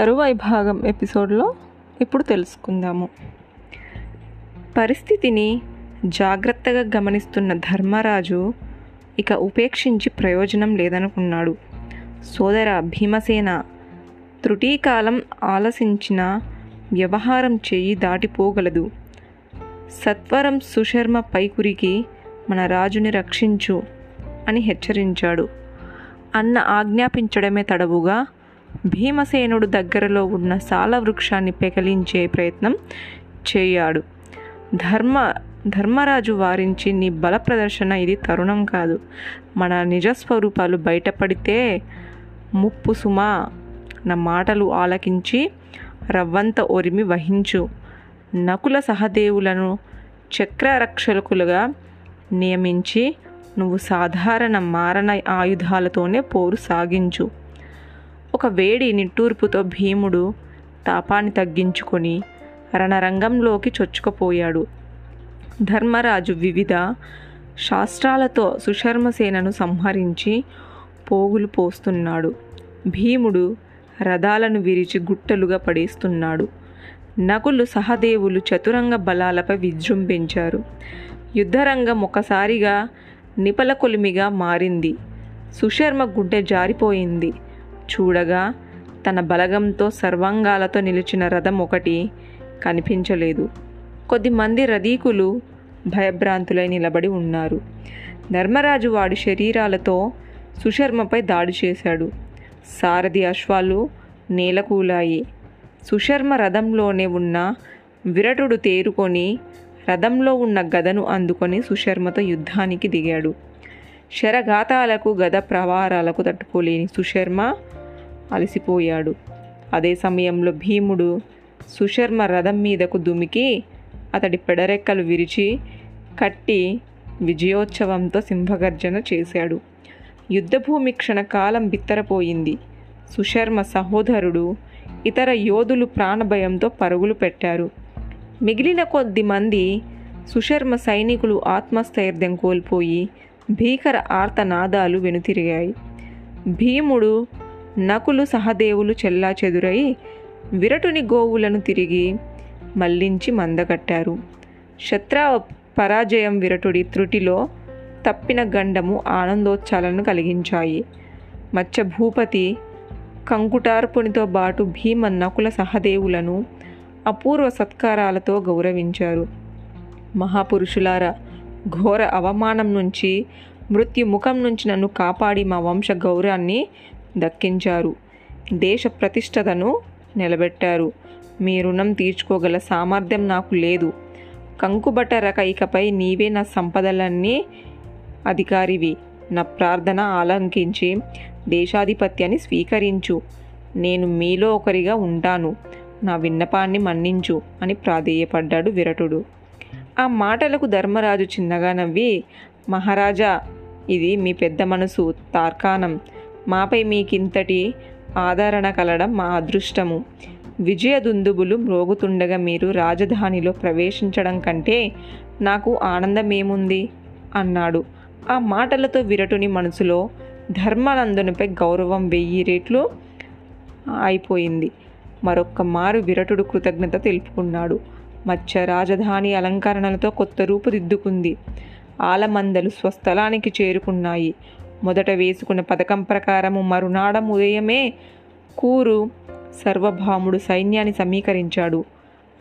తరువాయి భాగం ఎపిసోడ్లో ఇప్పుడు తెలుసుకుందాము. పరిస్థితిని జాగ్రత్తగా గమనిస్తున్న ధర్మరాజు ఇక ఉపేక్షించి ప్రయోజనం లేదనుకున్నాడు. సోదర భీమసేన త్రుటీకాలం ఆలసించిన వ్యవహారం చెయ్యి దాటిపోగలదు. సత్వరం సుశర్మ పైకురికి మన రాజుని రక్షించు అని హెచ్చరించాడు. అన్న ఆజ్ఞాపించడమే తడవుగా భీమసేనుడు దగ్గరలో ఉన్న సాల వృక్షాన్ని పెకలించే ప్రయత్నం చేయాడు. ధర్మ ధర్మరాజు వారించి నీ బల ప్రదర్శన ఇది తరుణం కాదు. మన నిజస్వరూపాలు బయటపడితే ముప్పు సుమా నా మాటలు ఆలకించి రవ్వంత ఒరిమి వహించు. నకుల సహదేవులను చక్రరక్షకులుగా నియమించి నువ్వు సాధారణ మారణ ఆయుధాలతోనే పోరు సాగించు. ఒక వేడి నిట్టూర్పుతో భీముడు తాపాన్ని తగ్గించుకొని రణరంగంలోకి చొచ్చుకుపోయాడు. ధర్మరాజు వివిధ శాస్త్రాలతో సుశర్మసేనను సంహరించి పోగులు పోస్తున్నాడు. భీముడు రథాలను విరిచి గుట్టలుగా పడేస్తున్నాడు. నకులు సహదేవులు చతురంగ బలాలపై విజృంభించారు. యుద్ధరంగం ఒకసారిగా నిపల కొలిమిగా మారింది. సుశర్మ గుడ్డ జారిపోయింది. చూడగా తన బలగంతో సర్వాంగాలతో నిలిచిన రథం ఒకటి కనిపించలేదు. కొద్దిమంది రథీకులు భయభ్రాంతులై నిలబడి ఉన్నారు. ధర్మరాజు వాడి శరీరాలతో సుశర్మపై దాడి చేశాడు. సారథి అశ్వాలు నేలకూలాయి. సుశర్మ రథంలోనే ఉన్న విరటుడు తేరుకొని రథంలో ఉన్న గదను అందుకొని సుశర్మతో యుద్ధానికి దిగాడు. శరఘాతాలకు గద ప్రవారాలకు తట్టుకోలేని సుశర్మ అలసిపోయాడు. అదే సమయంలో భీముడు సుశర్మ రథం మీదకు దుమికి అతడి పెడరెక్కలు విరిచి కట్టి విజయోత్సవంతో సింహగర్జన చేశాడు. యుద్ధభూమి క్షణకాలం బిత్తరపోయింది. సుశర్మ సహోదరుడు ఇతర యోధులు ప్రాణభయంతో పరుగులు పెట్టారు. మిగిలిన కొద్ది మంది సుశర్మ సైనికులు ఆత్మస్థైర్యం కోల్పోయి భీకర ఆర్తనాదాలు వెనుతిరిగాయి. భీముడు నకులు సహదేవులు చెల్లా చెదురై విరటుని గోవులను తిరిగి మళ్ళించి మందగట్టారు శత్ర పరాజయం విరటుడి త్రుటిలో తప్పిన గండము ఆనందోత్సాలను కలిగించాయి. మత్స్య భూపతి కంకుటార్పునితో బాటు భీమ నకుల సహదేవులను అపూర్వ సత్కారాలతో గౌరవించారు. మహాపురుషులారా ఘోర అవమానం నుంచి మృత్యు ముఖం నుంచి నన్ను కాపాడి మా వంశ గౌరవాన్ని దక్కించారు. దేశ ప్రతిష్టతను నిలబెట్టారు. మీ రుణం తీర్చుకోగల సామర్థ్యం నాకు లేదు. కంకుబట్ట రక ఇకపై నీవే నా సంపదలన్నీ అధికారివి. నా ప్రార్థన ఆలంకించి దేశాధిపత్యాన్ని స్వీకరించు. నేను మీలో ఒకరిగా ఉంటాను. నా విన్నపాన్ని మన్నించు అని ప్రాధేయపడ్డాడు విరటుడు. ఆ మాటలకు ధర్మరాజు చిన్నగా నవ్వి మహారాజా ఇది మీ పెద్ద మనసు తార్కాణం. మాపై మీకింతటి ఆదరణ కలడం మా అదృష్టము. విజయ దుందుబులు మ్రోగుతుండగా మీరు రాజధానిలో ప్రవేశించడం కంటే నాకు ఆనందమేముంది? అన్నాడు. ఆ మాటలతో విరటుని మనసులో ధర్మానందునిపై గౌరవం వెయ్యి రేట్లు అయిపోయింది. మరొక్క మారు విరటుడు కృతజ్ఞత తెలుపుకున్నాడు. మత్స్య రాజధాని అలంకరణలతో కొత్త రూపుదిద్దుకుంది. ఆలమందలు స్వస్థలానికి చేరుకున్నాయి. మొదట వేసుకున్న పథకం ప్రకారము మరునాడం ఉదయమే కూరు సర్వభాముడు సైన్యాన్ని సమీకరించాడు.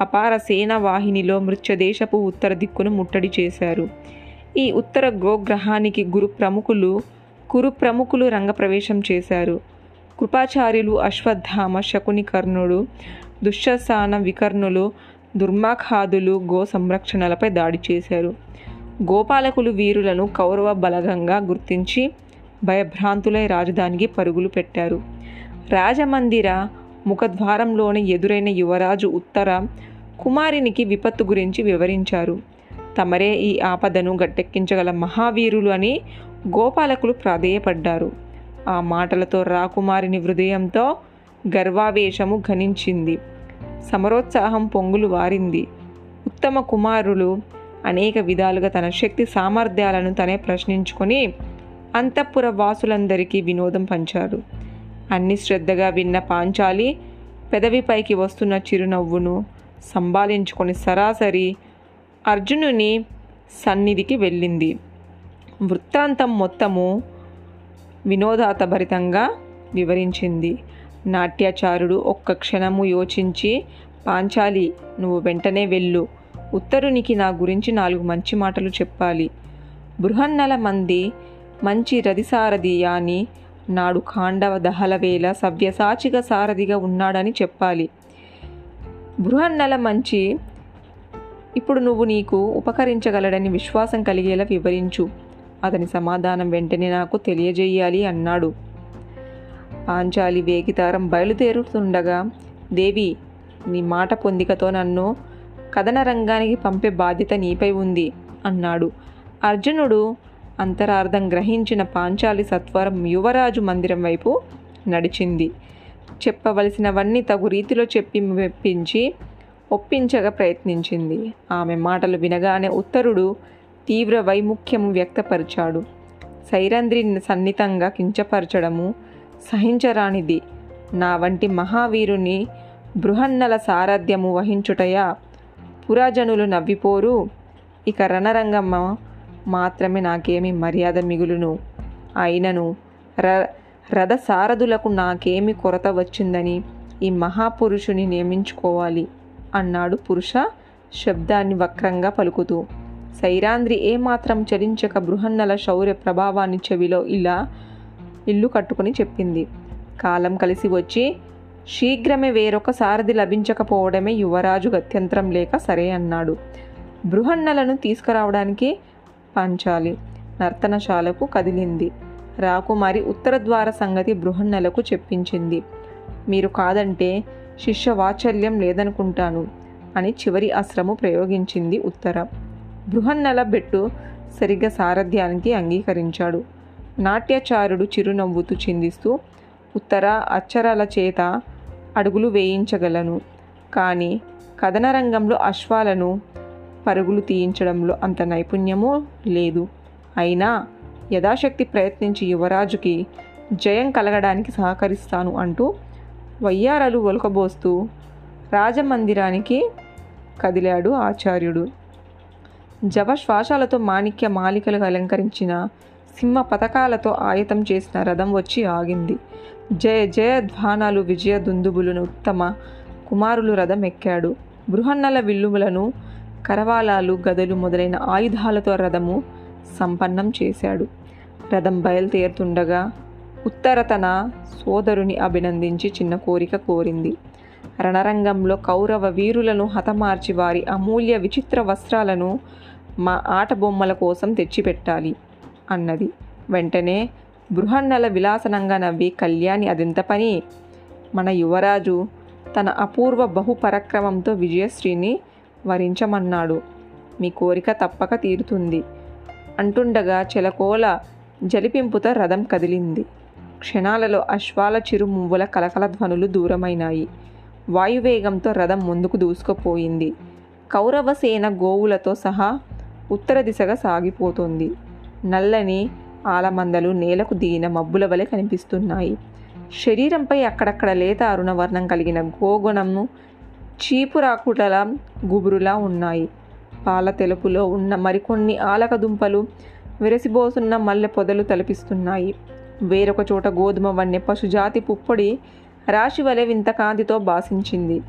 అపార సేనా వాహినిలో మృత్యదేశపు ఉత్తర దిక్కును ముట్టడి చేశారు. ఈ ఉత్తర గోగ్రహానికి గురు ప్రముఖులు కురు ప్రముఖులు రంగప్రవేశం చేశారు. కృపాచార్యులు అశ్వత్థామ శకుని కర్ణుడు దుశ్శసాన వికర్ణులు దుర్మాఖాదులు గో సంరక్షణలపై దాడి చేశారు. గోపాలకులు వీరులను కౌరవ బలగంగా గుర్తించి భయభ్రాంతులై రాజధానికి పరుగులు పెట్టారు. రాజమందిర ముఖద్వారంలోని ఎదురైన యువరాజు ఉత్తర కుమారునికి విపత్తు గురించి వివరించారు. తమరే ఈ ఆపదను గట్టెక్కించగల మహావీరులు అని గోపాలకులు ప్రాధేయపడ్డారు. ఆ మాటలతో రాకుమారిని హృదయంతో గర్వావేశము ఘనించింది. సమరోత్సాహం పొంగులు వారింది. ఉత్తమ కుమారులు అనేక విధాలుగా తన శక్తి సామర్థ్యాలను తనే ప్రశ్నించుకొని అంతఃపుర వాసులందరికీ వినోదం పంచారు అన్ని శ్రద్ధగా విన్న పాంచాలి పెదవిపైకి వస్తున్న చిరునవ్వును సంభాళించుకొని సరాసరి అర్జునుని సన్నిధికి వెళ్ళింది. వృత్తాంతం మొత్తము వినోదాతభరితంగా వివరించింది. నాట్యాచారుడు ఒక్క క్షణము యోచించి పాంచాలి నువ్వు వెంటనే వెళ్ళు. ఉత్తరునికి నా గురించి నాలుగు మంచి మాటలు చెప్పాలి. బృహన్నల మంది మంచి రథిసారథి అని నాడు ఖాండవ దహల వేళ సవ్యసాచిక సారథిగా ఉన్నాడని చెప్పాలి. బృహన్నల మంచి ఇప్పుడు నువ్వు నీకు ఉపకరించగలడని విశ్వాసం కలిగేలా వివరించు. అతని సమాధానం వెంటనే నాకు తెలియజేయాలి అన్నాడు. పాంచాలి వేగితారం బయలుదేరుతుండగా దేవి నీ మాట పొందికతో నన్ను కథన రంగానికి పంపే బాధ్యత నీపై ఉంది అన్నాడు. అర్జునుడు అంతరార్థం గ్రహించిన పాంచాలి సత్వరం యువరాజు మందిరం వైపు నడిచింది. చెప్పవలసినవన్నీ తగు రీతిలో చెప్పి మెప్పించి ఒప్పించగా ప్రయత్నించింది. ఆమె మాటలు వినగానే ఉత్తరుడు తీవ్ర వైముఖ్యము వ్యక్తపరిచాడు. సైరంధ్రి సన్నితంగా కించపరచడము సహించరానిది. నా వంటి మహావీరుని బృహన్నల సారథ్యము వహించుటయా? పురాజనులు నవ్విపోరు. ఇక రణరంగమ్మ మాత్రమే నాకేమి మర్యాద మిగులును. అయినను ర రథ సారథులకు నాకేమి కొరత వచ్చిందని ఈ మహాపురుషుని నియమించుకోవాలి అన్నాడు పురుష శబ్దాన్ని వక్రంగా పలుకుతూ. సైరాంద్రి ఏమాత్రం చలించక బృహన్నల శౌర్య ప్రభావాన్ని చెవిలో ఇలా ఇల్లు కట్టుకుని చెప్పింది. కాలం కలిసి వచ్చి శీఘ్రమే వేరొక సారథి లభించకపోవడమే యువరాజు గత్యంతరం లేక సరే అన్నాడు. బృహన్నలను తీసుకురావడానికి పంచాలి. నర్తనశాలకు కదిలింది. రాకుమారి ఉత్తర ద్వార సంగతి బృహన్నలకు చెప్పించింది. మీరు కాదంటే శిష్య వాత్సల్యం లేదనుకుంటాను అని చివరి అస్త్రము ప్రయోగించింది ఉత్తర. బృహన్నల బెట్టు సరిగ్గా సారథ్యానికి అంగీకరించాడు. నాట్యచారుడు చిరునవ్వుతూ చిందిస్తూ ఉత్తర అచ్చరాల చేత అడుగులు వేయించగలను. కానీ కథన రంగంలో అశ్వాలను పరుగులు తీయించడంలో అంత నైపుణ్యము లేదు. అయినా యథాశక్తి ప్రయత్నించి యువరాజుకి జయం కలగడానికి సహకరిస్తాను అంటూ వయ్యారలు ఒలకబోస్తూ రాజమందిరానికి కదిలాడు ఆచార్యుడు. జవశ్వాసాలతో మాణిక్య మాలికలు అలంకరించిన సింహ పథకాలతో ఆయతం చేసిన రథం వచ్చి ఆగింది. జయ జయ ధ్వానాలు విజయ దుందుబులను ఉత్తమ కుమారులు రథం ఎక్కాడు. బృహన్నల విల్లుములను కరవాలాలు గదలు మొదలైన ఆయుధాలతో రథము సంపన్నం చేశాడు. రథం బయలుదేరుతుండగా ఉత్తర తన సోదరుని అభినందించి చిన్న కోరిక కోరింది. రణరంగంలో కౌరవ వీరులను హతమార్చి వారి అమూల్య విచిత్ర వస్త్రాలను మా ఆట బొమ్మల కోసం తెచ్చిపెట్టాలి అన్నది. వెంటనే బృహన్నల విలాసనంగా నవ్వి కళ్యాణి అదింత పని? మన యువరాజు తన అపూర్వ బహుపరక్రమంతో విజయశ్రీని వరించమన్నాడు. మీ కోరిక తప్పక తీరుతుంది అంటుండగా చెలకోల జలిపింపుతో రథం కదిలింది. క్షణాలలో అశ్వాల చిరుమువ్వుల కలకల ధ్వనులు దూరమైనాయి. వాయువేగంతో రథం ముందుకు దూసుకుపోయింది. కౌరవసేన గోవులతో సహా ఉత్తర దిశగా సాగిపోతుంది. నల్లని ఆలమందలు నేలకు దిగిన మబ్బుల వలె కనిపిస్తున్నాయి. శరీరంపై అక్కడక్కడ లేత అరుణవర్ణం కలిగిన గోగుణము చీపురాకుటల గుబురులా ఉన్నాయి. పాల తెలుపులో ఉన్న మరికొన్ని ఆలక దుంపలు విరసిబోసున్న మల్లె పొదలు తలపిస్తున్నాయి. వేరొక చోట గోధుమ వన్నె పశుజాతి పుప్పొడి రాశి వలె వింత కాంతితో భాసించింది.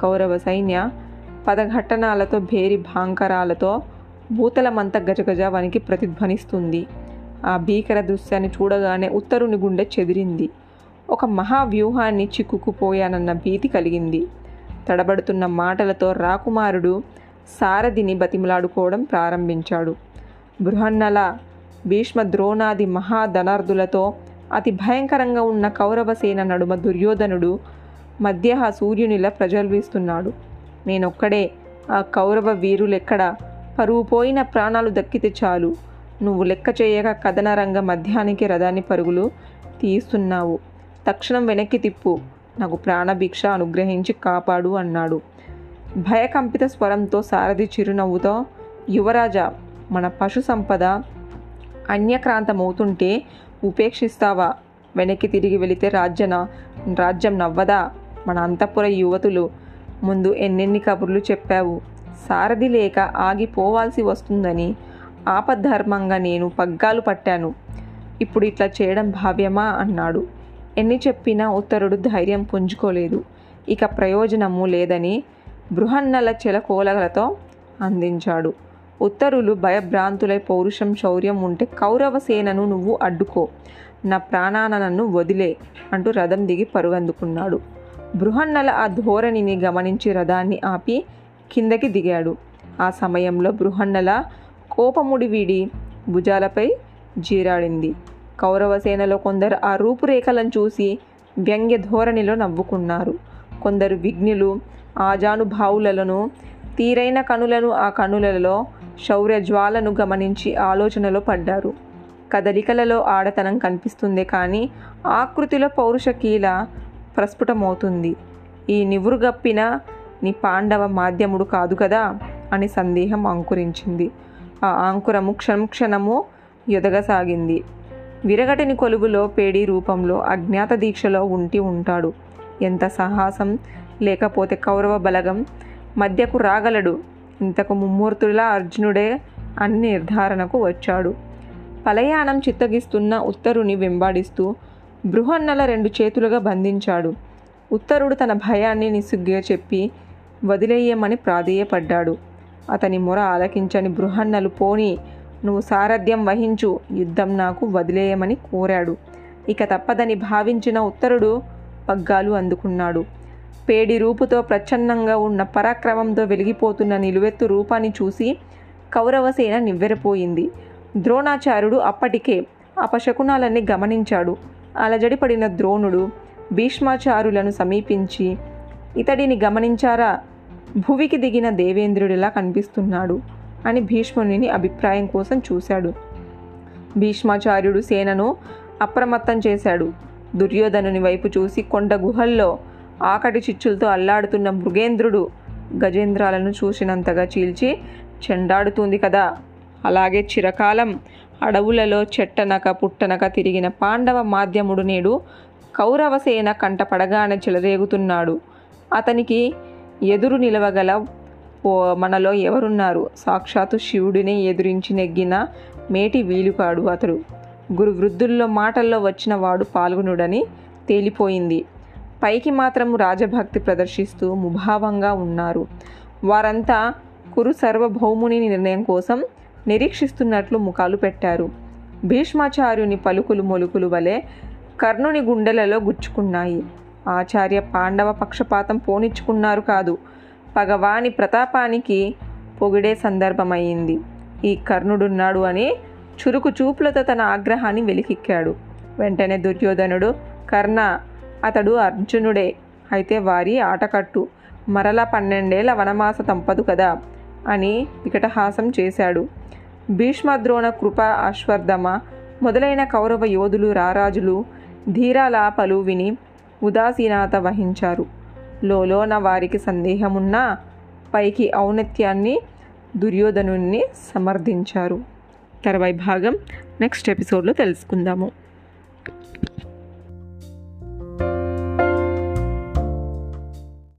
కౌరవ సైన్య పదఘట్టనాలతో భేరి భాంకరాలతో భూతలమంత గజగజ వనికి ప్రతిధ్వనిస్తుంది. ఆ భీకర దృశ్యాన్ని చూడగానే ఉత్తరుని గుండె చెదిరింది. ఒక మహావ్యూహాన్ని చిక్కుకుపోయానన్న భీతి కలిగింది. తడబడుతున్న మాటలతో రాకుమారుడు సారథిని బతిమలాడుకోవడం ప్రారంభించాడు. బృహన్నల భీష్మ ద్రోణాది మహాధనార్థులతో అతి భయంకరంగా ఉన్న కౌరవసేన నడుమ దుర్యోధనుడు మధ్య సూర్యునిలా ప్రజల్విస్తున్నాడు నేనొక్కడే ఆ కౌరవ వీరులెక్కడ? పరువు పోయిన ప్రాణాలు దక్కితే చాలు. నువ్వు లెక్క చేయక కథనరంగ మధ్యానికి రథాన్ని పరుగులు తీస్తున్నావు. తక్షణం వెనక్కి తిప్పు. నాకు ప్రాణభిక్ష అనుగ్రహించి కాపాడు అన్నాడు. భయకంపిత స్వరంతో సారథి చిరునవ్వుతో యువరాజా మన పశు సంపద అన్యక్రాంతమవుతుంటే ఉపేక్షిస్తావా? వెనక్కి తిరిగి వెళితే రాజ్యన రాజ్యం నవ్వదా? మన అంతఃపుర యువతులు ముందు ఎన్నెన్ని కబుర్లు చెప్పావు? సారథి లేక ఆగిపోవాల్సి వస్తుందని ఆపద్ధర్మంగా నేను పగ్గాలు పట్టాను. ఇప్పుడు ఇట్లా చేయడం భావ్యమా? అన్నాడు. ఎన్ని చెప్పినా ఉత్తరుడు ధైర్యం పుంజుకోలేదు. ఇక ప్రయోజనము లేదని బృహన్నల చెలకోలలతో అందించాడు. ఉత్తరులు భయభ్రాంతులై పౌరుషం శౌర్యం ఉంటే కౌరవ సేనను నువ్వు అడ్డుకో. నా ప్రాణాన నన్ను వదిలే అంటూ రథం దిగి పరుగందుకున్నాడు. బృహన్నల ఆ ధోరణిని గమనించి రథాన్ని ఆపి కిందకి దిగాడు. ఆ సమయంలో బృహన్నల కోపముడి వీడి భుజాలపై జీరాడింది. కౌరవ సేనలో కొందరు ఆ రూపురేఖలను చూసి వ్యంగ్య ధోరణిలో నవ్వుకున్నారు. కొందరు విఘ్నులు ఆజానుభావులను తీరైన కనులను ఆ కనులలో శౌర్య జ్వాలను గమనించి ఆలోచనలో పడ్డారు. కదలికలలో ఆడతనం కనిపిస్తుంది కానీ ఆకృతిలో పౌరుష కీల ప్రస్ఫుటమవుతుంది. ఈ నివురుగప్పిన నీ పాండవ మాధ్యముడు కాదు కదా? అని సందేహం అంకురించింది. ఆ అంకురము క్షణము ఎదగసాగింది. విరగటిని కొలువులో పేడి రూపంలో అజ్ఞాత దీక్షలో ఉంటి ఉంటాడు. ఎంత సాహసం! లేకపోతే కౌరవ బలగం మధ్యకు రాగలడు. ఇంతకు ముమ్మూర్తులా అర్జునుడే అని నిర్ధారణకు వచ్చాడు. పలయానం చిత్తగిస్తున్న ఉత్తరుని వెంబాడిస్తూ బృహన్నల రెండు చేతులుగా బంధించాడు. ఉత్తరుడు తన భయాన్ని నిస్సుగ్గా చెప్పి వదిలేయమని ప్రాధేయపడ్డాడు. అతని మొర ఆలకించని బృహన్నలు పోని నువ్వు సారథ్యం వహించు యుద్ధం నాకు వదిలేయమని కోరాడు. ఇక తప్పదని భావించిన ఉత్తరుడు పగ్గాలు అందుకున్నాడు. పేడి రూపుతో ప్రచ్ఛన్నంగా ఉన్న పరాక్రమంతో వెలిగిపోతున్న నిలువెత్తు రూపాన్ని చూసి కౌరవసేన నివ్వెరపోయింది. ద్రోణాచార్యుడు అప్పటికే అపశకునాలన్నీ గమనించాడు. అలజడిపడిన ద్రోణుడు భీష్మాచారులను సమీపించి ఇతడిని గమనించారా? భువికి దిగిన దేవేంద్రుడిలా కనిపిస్తున్నాడు. అని భీష్ముని అభిప్రాయం కోసం చూశాడు. భీష్మాచార్యుడు సేనను అప్రమత్తం చేశాడు. దుర్యోధనుని వైపు చూసి కొండ గుహల్లో ఆకటి చిచ్చులతో అల్లాడుతున్న మృగేంద్రుడు గజేంద్రాలను చూసినంతగా చీల్చి చెండాడుతుంది కదా. అలాగే చిరకాలం అడవులలో చెట్టనక పుట్టనక తిరిగిన పాండవ మాధ్యముడు నేడు కౌరవసేన కంట పడగానే చెలరేగుతున్నాడు. అతనికి ఎదురు నిలవగల పో మనలో ఎవరున్నారు? సాక్షాత్తు శివుడిని ఎదురించి నెగ్గిన మేటి వీలుకాడు అతడు. గురు వృద్ధుల్లో మాటల్లో వచ్చిన వాడు పాల్గొనుడని తేలిపోయింది. పైకి మాత్రం రాజభక్తి ప్రదర్శిస్తూ ముభావంగా ఉన్నారు. వారంతా కురు సర్వభౌముని నిర్ణయం కోసం నిరీక్షిస్తున్నట్లు ముఖాలు పెట్టారు. భీష్మాచార్యుని పలుకులు మొలుకులు వలె కర్ణుని గుండెలలో గుచ్చుకున్నాయి. ఆచార్య పాండవ పక్షపాతం పోనిచ్చుకున్నారు కాదు. పగవాని ప్రతాపానికి పొగిడే సందర్భమైంది ఈ కర్ణుడున్నాడు అని చురుకు చూపులతో తన ఆగ్రహాన్ని వెలికిక్కాడు. వెంటనే దుర్యోధనుడు కర్ణ అతడు అర్జునుడే. అయితే వారి ఆటకట్టు. మరలా పన్నెండేళ్ళ వనమాస తంపదు కదా అని వికటహాసం చేశాడు. భీష్మద్రోణ కృప అశ్వర్ధమ మొదలైన కౌరవ యోధులు రారాజులు ధీరాలాపలు విని ఉదాసీనత వహించారు. లోలోన వారికి సందేహమున్నా పైకి ఔన్నత్యాన్ని దుర్యోధనుణ్ణి సమర్థించారు. తర్వాయి భాగం. నెక్స్ట్ ఎపిసోడ్లో తెలుసుకుందాము.